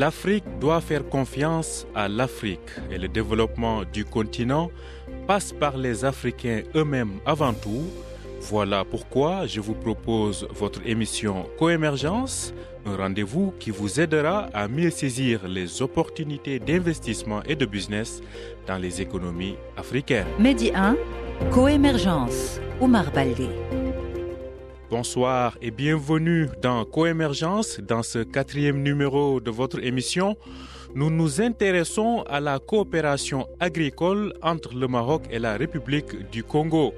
L'Afrique doit faire confiance à l'Afrique et le développement du continent passe par les Africains eux-mêmes avant tout. Voilà pourquoi je vous propose votre émission Coémergence, un rendez-vous qui vous aidera à mieux saisir les opportunités d'investissement et de business dans les économies africaines. Medi 1, Coémergence, Omar Baldé. Bonsoir et bienvenue dans Coémergence. Dans ce quatrième numéro de votre émission, nous nous intéressons à la coopération agricole entre le Maroc et la République du Congo.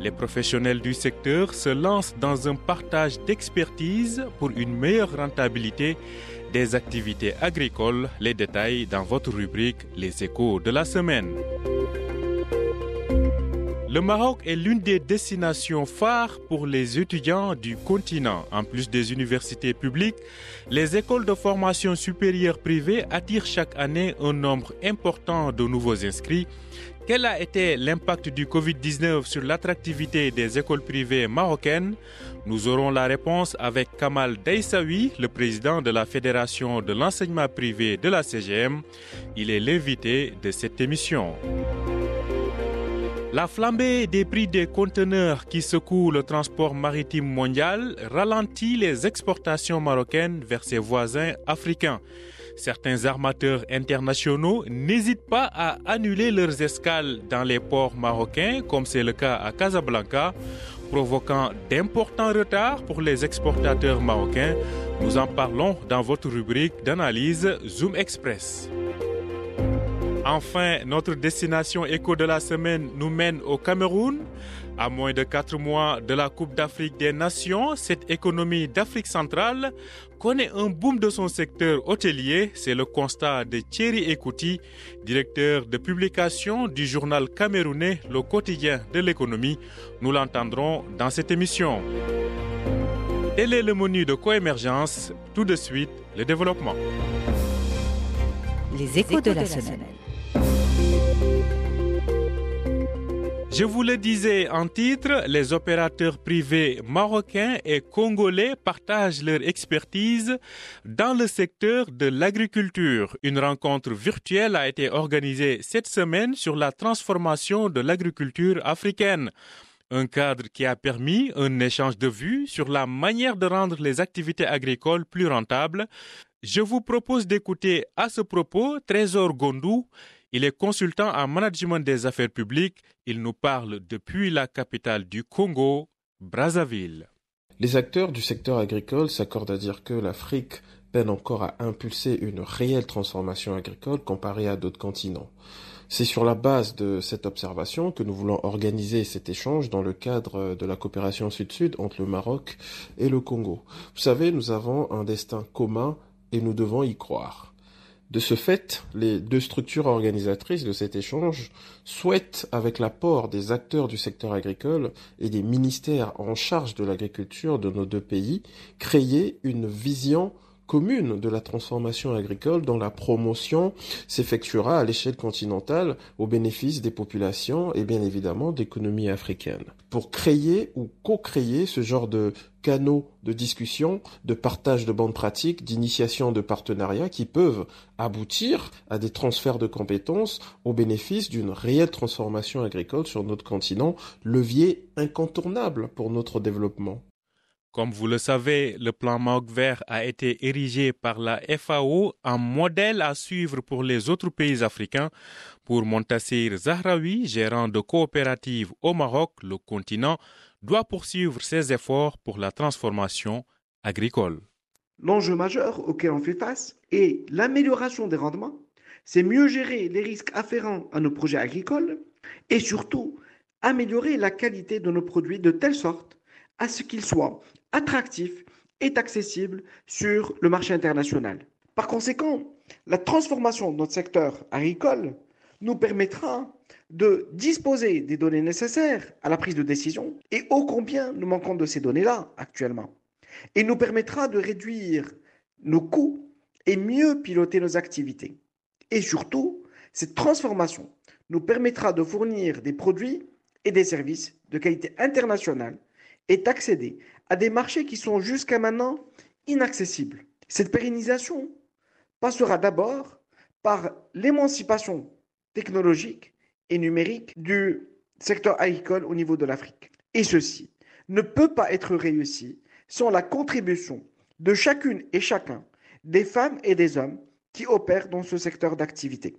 Les professionnels du secteur se lancent dans un partage d'expertise pour une meilleure rentabilité des activités agricoles. Les détails dans votre rubrique Les échos de la semaine. Le Maroc est l'une des destinations phares pour les étudiants du continent. En plus des universités publiques, les écoles de formation supérieure privées attirent chaque année un nombre important de nouveaux inscrits. Quel a été l'impact du Covid-19 sur l'attractivité des écoles privées marocaines? Nous aurons la réponse avec Kamal Daïsaoui, le président de la Fédération de l'enseignement privé de la CGM. Il est l'invité de cette émission. La flambée des prix des conteneurs qui secouent le transport maritime mondial ralentit les exportations marocaines vers ses voisins africains. Certains armateurs internationaux n'hésitent pas à annuler leurs escales dans les ports marocains, comme c'est le cas à Casablanca, provoquant d'importants retards pour les exportateurs marocains. Nous en parlons dans votre rubrique d'analyse Zoom Express. Enfin, notre destination éco de la semaine nous mène au Cameroun. À moins de quatre mois de la Coupe d'Afrique des Nations, cette économie d'Afrique centrale connaît un boom de son secteur hôtelier. C'est le constat de Thierry Ekouti, directeur de publication du journal camerounais Le Quotidien de l'économie. Nous l'entendrons dans cette émission. Tel est le menu de coémergence. Tout de suite, le développement. Les échos de la semaine. Je vous le disais en titre, les opérateurs privés marocains et congolais partagent leur expertise dans le secteur de l'agriculture. Une rencontre virtuelle a été organisée cette semaine sur la transformation de l'agriculture africaine. Un cadre qui a permis un échange de vues sur la manière de rendre les activités agricoles plus rentables. Je vous propose d'écouter à ce propos Trésor Gondou, il est consultant en management des affaires publiques. Il nous parle depuis la capitale du Congo, Brazzaville. Les acteurs du secteur agricole s'accordent à dire que l'Afrique peine encore à impulser une réelle transformation agricole comparée à d'autres continents. C'est sur la base de cette observation que nous voulons organiser cet échange dans le cadre de la coopération sud-sud entre le Maroc et le Congo. Vous savez, nous avons un destin commun et nous devons y croire. De ce fait, les deux structures organisatrices de cet échange souhaitent, avec l'apport des acteurs du secteur agricole et des ministères en charge de l'agriculture de nos deux pays, créer une vision commune de la transformation agricole dont la promotion s'effectuera à l'échelle continentale au bénéfice des populations et bien évidemment d'économies africaines. Pour créer ou co-créer ce genre de canaux de discussion, de partage de bonnes pratiques, d'initiation de partenariats qui peuvent aboutir à des transferts de compétences au bénéfice d'une réelle transformation agricole sur notre continent, levier incontournable pour notre développement. Comme vous le savez, le plan Maroc vert a été érigé par la FAO en modèle à suivre pour les autres pays africains. Pour Montassir Zahraoui, gérant de coopérative au Maroc, le continent doit poursuivre ses efforts pour la transformation agricole. L'enjeu majeur auquel on fait face est l'amélioration des rendements, c'est mieux gérer les risques afférents à nos projets agricoles et surtout améliorer la qualité de nos produits de telle sorte à ce qu'ils soient attractifs et accessibles sur le marché international. Par conséquent, la transformation de notre secteur agricole nous permettra de disposer des données nécessaires à la prise de décision et ô combien nous manquons de ces données-là actuellement. Et nous permettra de réduire nos coûts et mieux piloter nos activités. Et surtout, cette transformation nous permettra de fournir des produits et des services de qualité internationale et d'accéder à des marchés qui sont jusqu'à maintenant inaccessibles. Cette pérennisation passera d'abord par l'émancipation technologique et numérique du secteur agricole au niveau de l'Afrique. Et ceci ne peut pas être réussi sans la contribution de chacune et chacun des femmes et des hommes qui opèrent dans ce secteur d'activité.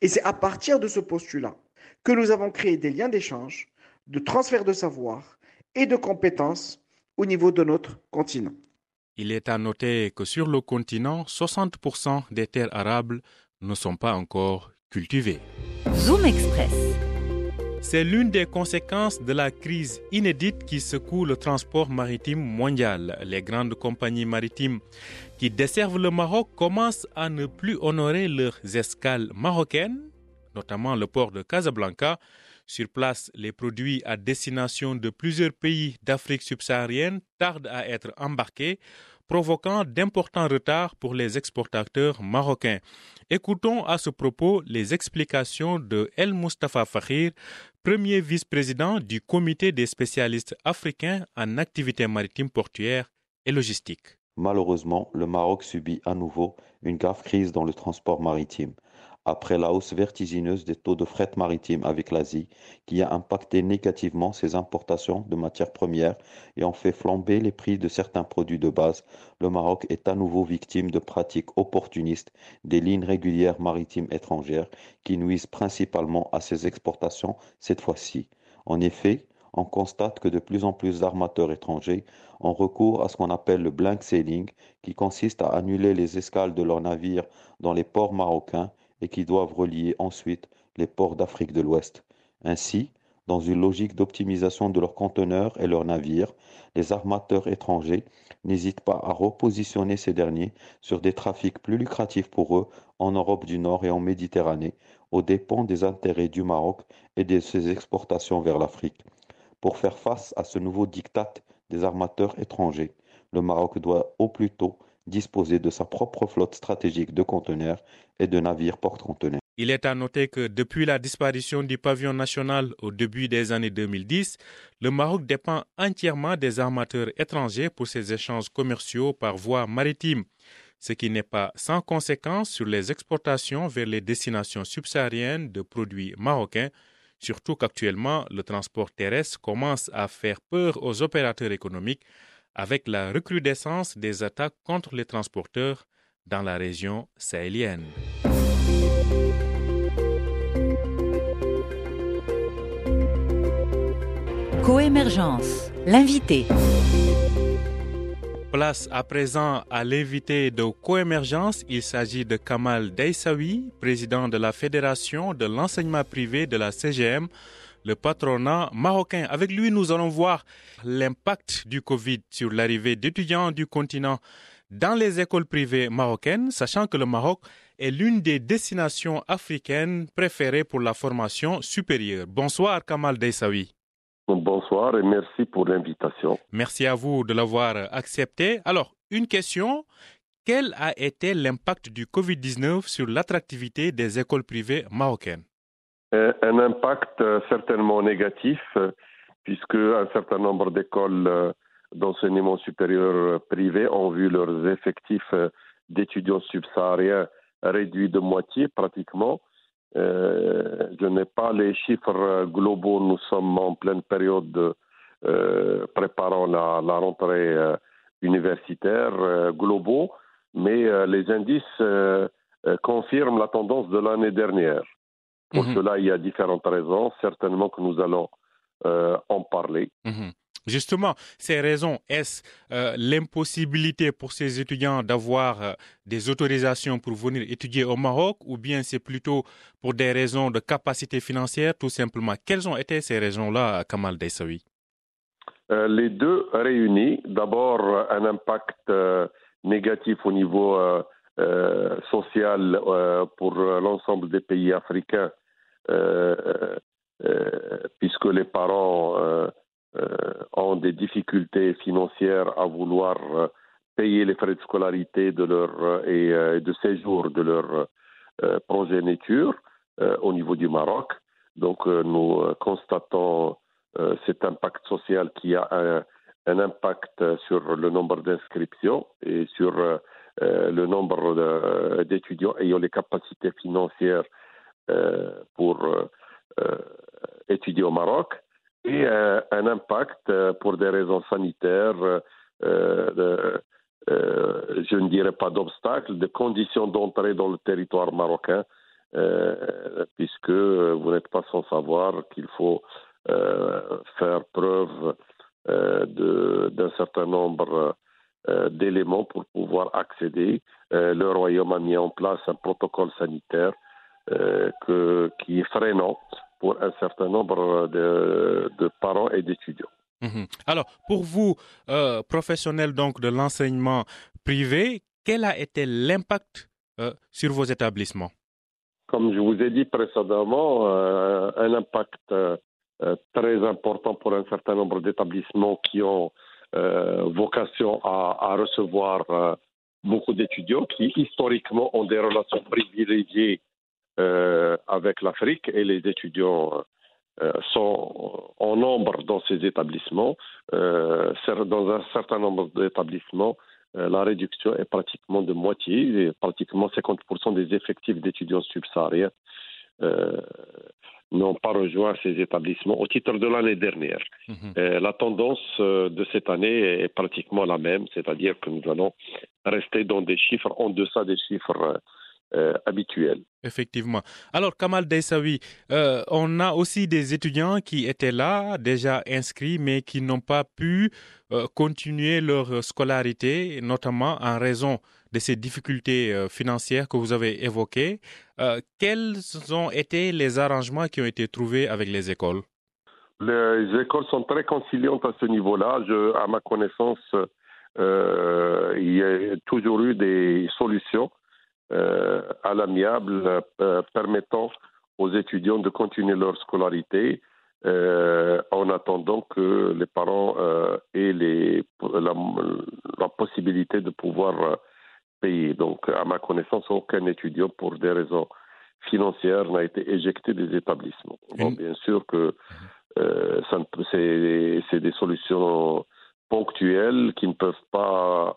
Et c'est à partir de ce postulat que nous avons créé des liens d'échange, de transfert de savoir et de compétences au niveau de notre continent. Il est à noter que sur le continent, 60% des terres arables ne sont pas encore cultivées. Zoom Express. C'est l'une des conséquences de la crise inédite qui secoue le transport maritime mondial. Les grandes compagnies maritimes qui desservent le Maroc commencent à ne plus honorer leurs escales marocaines, notamment le port de Casablanca. Sur place, les produits à destination de plusieurs pays d'Afrique subsaharienne tardent à être embarqués provoquant d'importants retards pour les exportateurs marocains. Écoutons à ce propos les explications de El Mustafa Fakhir, premier vice-président du comité des spécialistes africains en activités maritimes portuaires et logistiques. Malheureusement, le Maroc subit à nouveau une grave crise dans le transport maritime après la hausse vertigineuse des taux de fret maritime avec l'Asie, qui a impacté négativement ses importations de matières premières et en fait flamber les prix de certains produits de base, le Maroc est à nouveau victime de pratiques opportunistes des lignes régulières maritimes étrangères qui nuisent principalement à ses exportations cette fois-ci. En effet, on constate que de plus en plus d'armateurs étrangers ont recours à ce qu'on appelle le blank sailing, qui consiste à annuler les escales de leurs navires dans les ports marocains et qui doivent relier ensuite les ports d'Afrique de l'Ouest. Ainsi, dans une logique d'optimisation de leurs conteneurs et leurs navires, les armateurs étrangers n'hésitent pas à repositionner ces derniers sur des trafics plus lucratifs pour eux en Europe du Nord et en Méditerranée, aux dépens des intérêts du Maroc et de ses exportations vers l'Afrique. Pour faire face à ce nouveau diktat des armateurs étrangers, le Maroc doit au plus tôt disposer de sa propre flotte stratégique de conteneurs et de navires porte-conteneurs. Il est à noter que depuis la disparition du pavillon national au début des années 2010, le Maroc dépend entièrement des armateurs étrangers pour ses échanges commerciaux par voie maritime, ce qui n'est pas sans conséquence sur les exportations vers les destinations subsahariennes de produits marocains, surtout qu'actuellement le transport terrestre commence à faire peur aux opérateurs économiques avec la recrudescence des attaques contre les transporteurs dans la région sahélienne. Coémergence, l'invité. Place à présent à l'invité de Coémergence. Il s'agit de Kamal Deissaoui, président de la Fédération de l'enseignement privé de la CGM le patronat marocain. Avec lui, nous allons voir l'impact du Covid sur l'arrivée d'étudiants du continent dans les écoles privées marocaines, sachant que le Maroc est l'une des destinations africaines préférées pour la formation supérieure. Bonsoir Kamal Deissaoui. Bonsoir et merci pour l'invitation. Merci à vous de l'avoir accepté. Alors, une question. Quel a été l'impact du Covid-19 sur l'attractivité des écoles privées marocaines? Un impact euh, certainement négatif, euh, puisque un certain nombre d'écoles d'enseignement supérieur privé ont vu leurs effectifs d'étudiants subsahariens réduits de moitié pratiquement. je n'ai pas les chiffres globaux, nous sommes en pleine période de, préparant la, la rentrée universitaire globaux, mais les indices confirment la tendance de l'année dernière. Pour mhm. cela, il y a différentes raisons. Certainement que nous allons euh, en parler. Mhm. Justement, ces raisons, est-ce euh, l'impossibilité pour ces étudiants d'avoir euh, des autorisations pour venir étudier au Maroc ou bien c'est plutôt pour des raisons de capacité financière tout simplement? Quelles ont été ces raisons-là, Kamal Dessaoui Les deux réunis. D'abord, un impact négatif au niveau sociale euh, pour l'ensemble des pays africains, euh, puisque les parents ont des difficultés financières à vouloir payer les frais de scolarité de leur et de séjour de leur progéniture au niveau du Maroc. Donc nous constatons cet impact social qui a un, impact sur le nombre d'inscriptions et sur le nombre d'étudiants ayant les capacités financières pour étudier au Maroc et un impact pour des raisons sanitaires, je ne dirais pas d'obstacles, de conditions d'entrée dans le territoire marocain, puisque vous n'êtes pas sans savoir qu'il faut faire preuve d'un certain nombre d'éléments pour pouvoir accéder. le Royaume a mis en place un protocole sanitaire que, qui est freinant pour un certain nombre de, de parents et d'étudiants. Mhm. Alors, pour vous, euh, professionnels donc de l'enseignement privé, quel a été l'impact euh, sur vos établissements? Comme je vous ai dit précédemment, euh, un impact euh, très important pour un certain nombre d'établissements qui ont euh, vocation à, recevoir euh, beaucoup d'étudiants qui historiquement ont des relations privilégiées avec l'Afrique et les étudiants euh, sont en nombre dans ces établissements. Euh, dans un certain nombre d'établissements, euh, la réduction est pratiquement de moitié, pratiquement 50% des effectifs d'étudiants subsahariens n'ont pas rejoint ces établissements au titre de l'année dernière. Mmh. la tendance de cette année est pratiquement la même, c'est-à-dire que nous allons rester dans des chiffres en deçà des chiffres euh, habituel. Effectivement. Alors, Kamal Desawi, euh, on a aussi des étudiants qui étaient là, déjà inscrits, mais qui n'ont pas pu euh, continuer leur scolarité, notamment en raison de ces difficultés euh, financières que vous avez évoquées. Euh, quels ont été les arrangements qui ont été trouvés avec les écoles? Les écoles sont très conciliantes à ce niveau-là. à ma connaissance, il y a toujours eu des solutions euh, à l'amiable euh, permettant aux étudiants de continuer leur scolarité euh, en attendant que les parents euh, aient la, possibilité de pouvoir euh. Donc, à ma connaissance, aucun étudiant, pour des raisons financières, n'a été éjecté des établissements. Bon, bien sûr que euh, c'est des solutions ponctuelles qui ne peuvent pas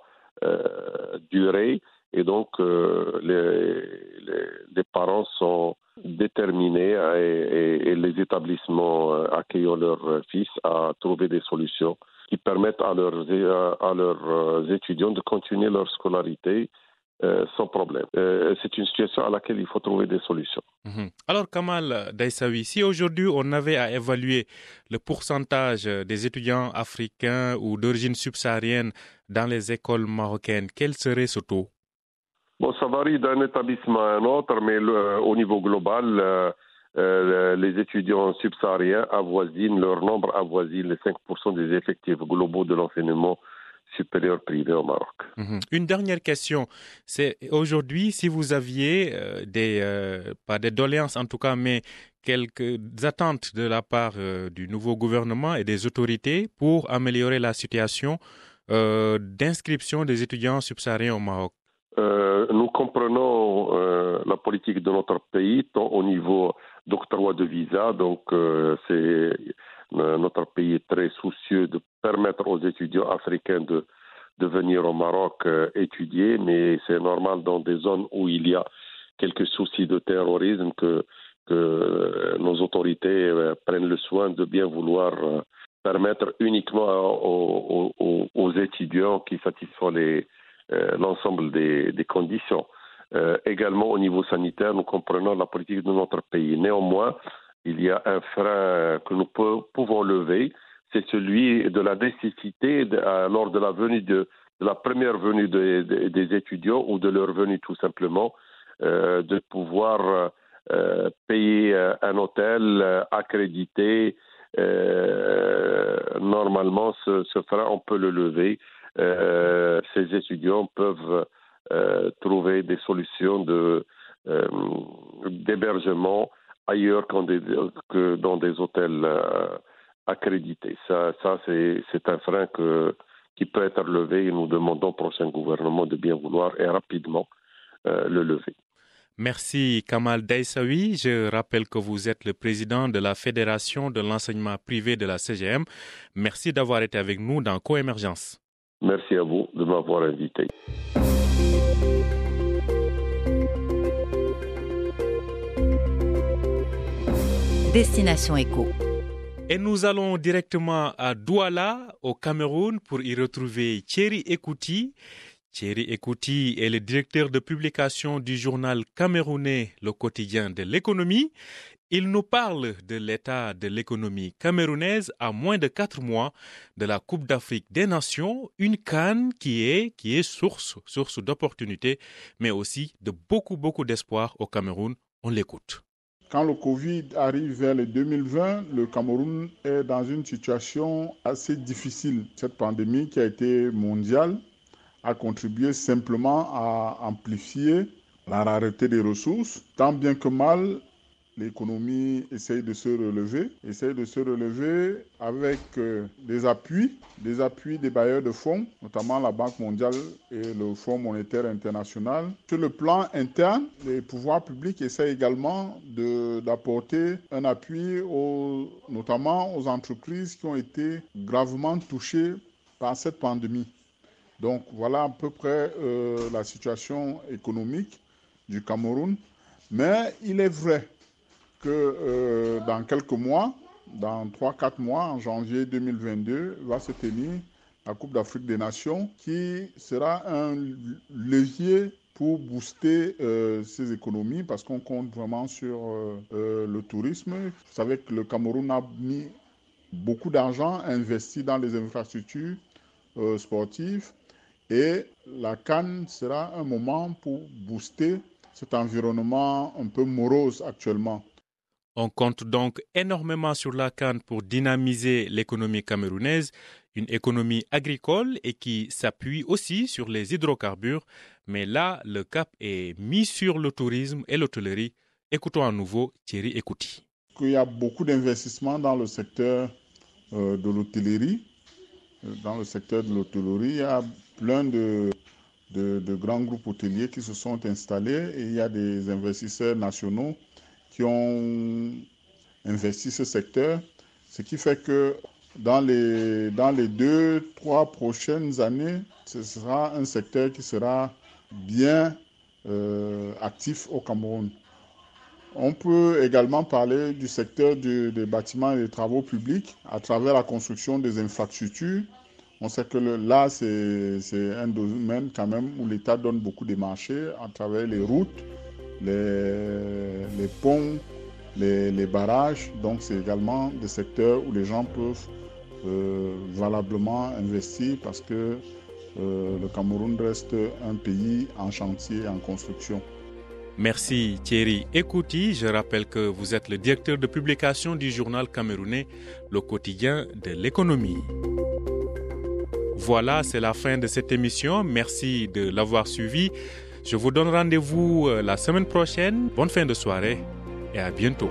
durer et donc, euh, les, les, les, parents sont déterminés à, et, et, les établissements euh, accueillant leurs fils à trouver des solutions qui permettent à leurs, à leurs euh, étudiants de continuer leur scolarité euh, sans problème. Euh, c'est une situation à laquelle il faut trouver des solutions. Mmh. Alors, Kamal Daïsawi, si aujourd'hui on avait à évaluer le pourcentage des étudiants africains ou d'origine subsaharienne dans les écoles marocaines, quel serait ce taux? Bon, ça varie d'un établissement à un autre, mais le, au niveau global, euh, les étudiants subsahariens avoisinent, leur nombre avoisine les 5% des effectifs globaux de l'enseignement supérieur privé au Maroc. Mmh. Une dernière question, c'est aujourd'hui, si vous aviez euh, des, euh, pas des doléances en tout cas, mais quelques attentes de la part du nouveau gouvernement et des autorités pour améliorer la situation d'inscription des étudiants subsahariens au Maroc? Euh, nous comprenons euh, la politique de notre pays, tant au niveau d'octroi de visa, donc euh, c'est notre pays est très soucieux de permettre aux étudiants africains de, venir au Maroc étudier, mais c'est normal dans des zones où il y a quelques soucis de terrorisme que, nos autorités prennent le soin de bien vouloir permettre uniquement aux, étudiants qui satisfont les, l'ensemble des, conditions. Euh, également au niveau sanitaire, nous comprenons la politique de notre pays. Néanmoins, il y a un frein que nous pouvons lever, c'est celui de la nécessité euh, lors de la venue de, la première venue de, de, des étudiants ou de leur venue tout simplement, euh, de pouvoir euh, payer un hôtel accrédité. normalement, ce, ce frein, on peut le lever euh, ces étudiants peuvent euh, trouver des solutions euh, d'hébergement ailleurs que dans des hôtels accrédités. Ça, c'est un frein qui peut être levé et nous demandons au prochain gouvernement de bien vouloir et rapidement euh, le lever. Merci Kamal Daïsawi. Je rappelle que vous êtes le président de la Fédération de l'enseignement privé de la CGM. Merci d'avoir été avec nous dans Coémergence. Merci à vous de m'avoir invité. Destination Éco. Et nous allons directement à Douala, au Cameroun, pour y retrouver Thierry Ekouti. Thierry Ekouti est le directeur de publication du journal camerounais Le Quotidien de l'économie. Il nous parle de l'état de l'économie camerounaise à moins de quatre mois de la Coupe d'Afrique des Nations, une canne qui est, qui est source, source d'opportunités, mais aussi de beaucoup, beaucoup d'espoir au Cameroun. On l'écoute. Quand le Covid arrive vers le 2020, le Cameroun est dans une situation assez difficile. Cette pandémie qui a été mondiale a contribué simplement à amplifier la rareté des ressources. Tant bien que mal, l'économie essaye de se relever, essaye de se relever avec euh, des appuis, des appuis des bailleurs de fonds, notamment la Banque mondiale et le Fonds monétaire international. Sur le plan interne, les pouvoirs publics essaient également d'apporter un appui aux, notamment aux entreprises qui ont été gravement touchées par cette pandémie. Donc voilà à peu près euh, la situation économique du Cameroun. Mais il est vrai que euh, dans quelques mois, dans 3-4 mois, en janvier 2022, va se tenir la Coupe d'Afrique des Nations qui sera un levier pour booster euh, ces économies parce qu'on compte vraiment sur euh, le tourisme. Vous savez que le Cameroun a mis beaucoup d'argent investi dans les infrastructures sportives et la Cannes sera un moment pour booster cet environnement un peu morose actuellement. On compte donc énormément sur la Cannes pour dynamiser l'économie camerounaise, une économie agricole et qui s'appuie aussi sur les hydrocarbures. Mais là, le cap est mis sur le tourisme et l'hôtellerie. Écoutons à nouveau Thierry Écouti. Il y a beaucoup d'investissements dans le secteur euh, de l'hôtellerie. Euh, dans le secteur de l'hôtellerie, il y a plein de, grands groupes hôteliers qui se sont installés et il y a des investisseurs nationaux qui ont investi ce secteur, ce qui fait que dans les, dans les deux, trois prochaines années, ce sera un secteur qui sera bien euh, actif au Cameroun. On peut également parler du secteur des bâtiments et des travaux publics à travers la construction des infrastructures. On sait que là, c'est un domaine quand même où l'État donne beaucoup de marchés à travers les routes, les, ponts, les, les, barrages. Donc c'est également des secteurs où les gens peuvent euh, valablement investir parce que euh, le Cameroun reste un pays en chantier, en construction. Merci Thierry Écouti. Je rappelle que vous êtes le directeur de publication du journal camerounais Le quotidien de l'économie. Voilà, c'est la fin de cette émission. Merci de l'avoir suivi. Je vous donne rendez-vous euh, la semaine prochaine. Bonne fin de soirée et à bientôt.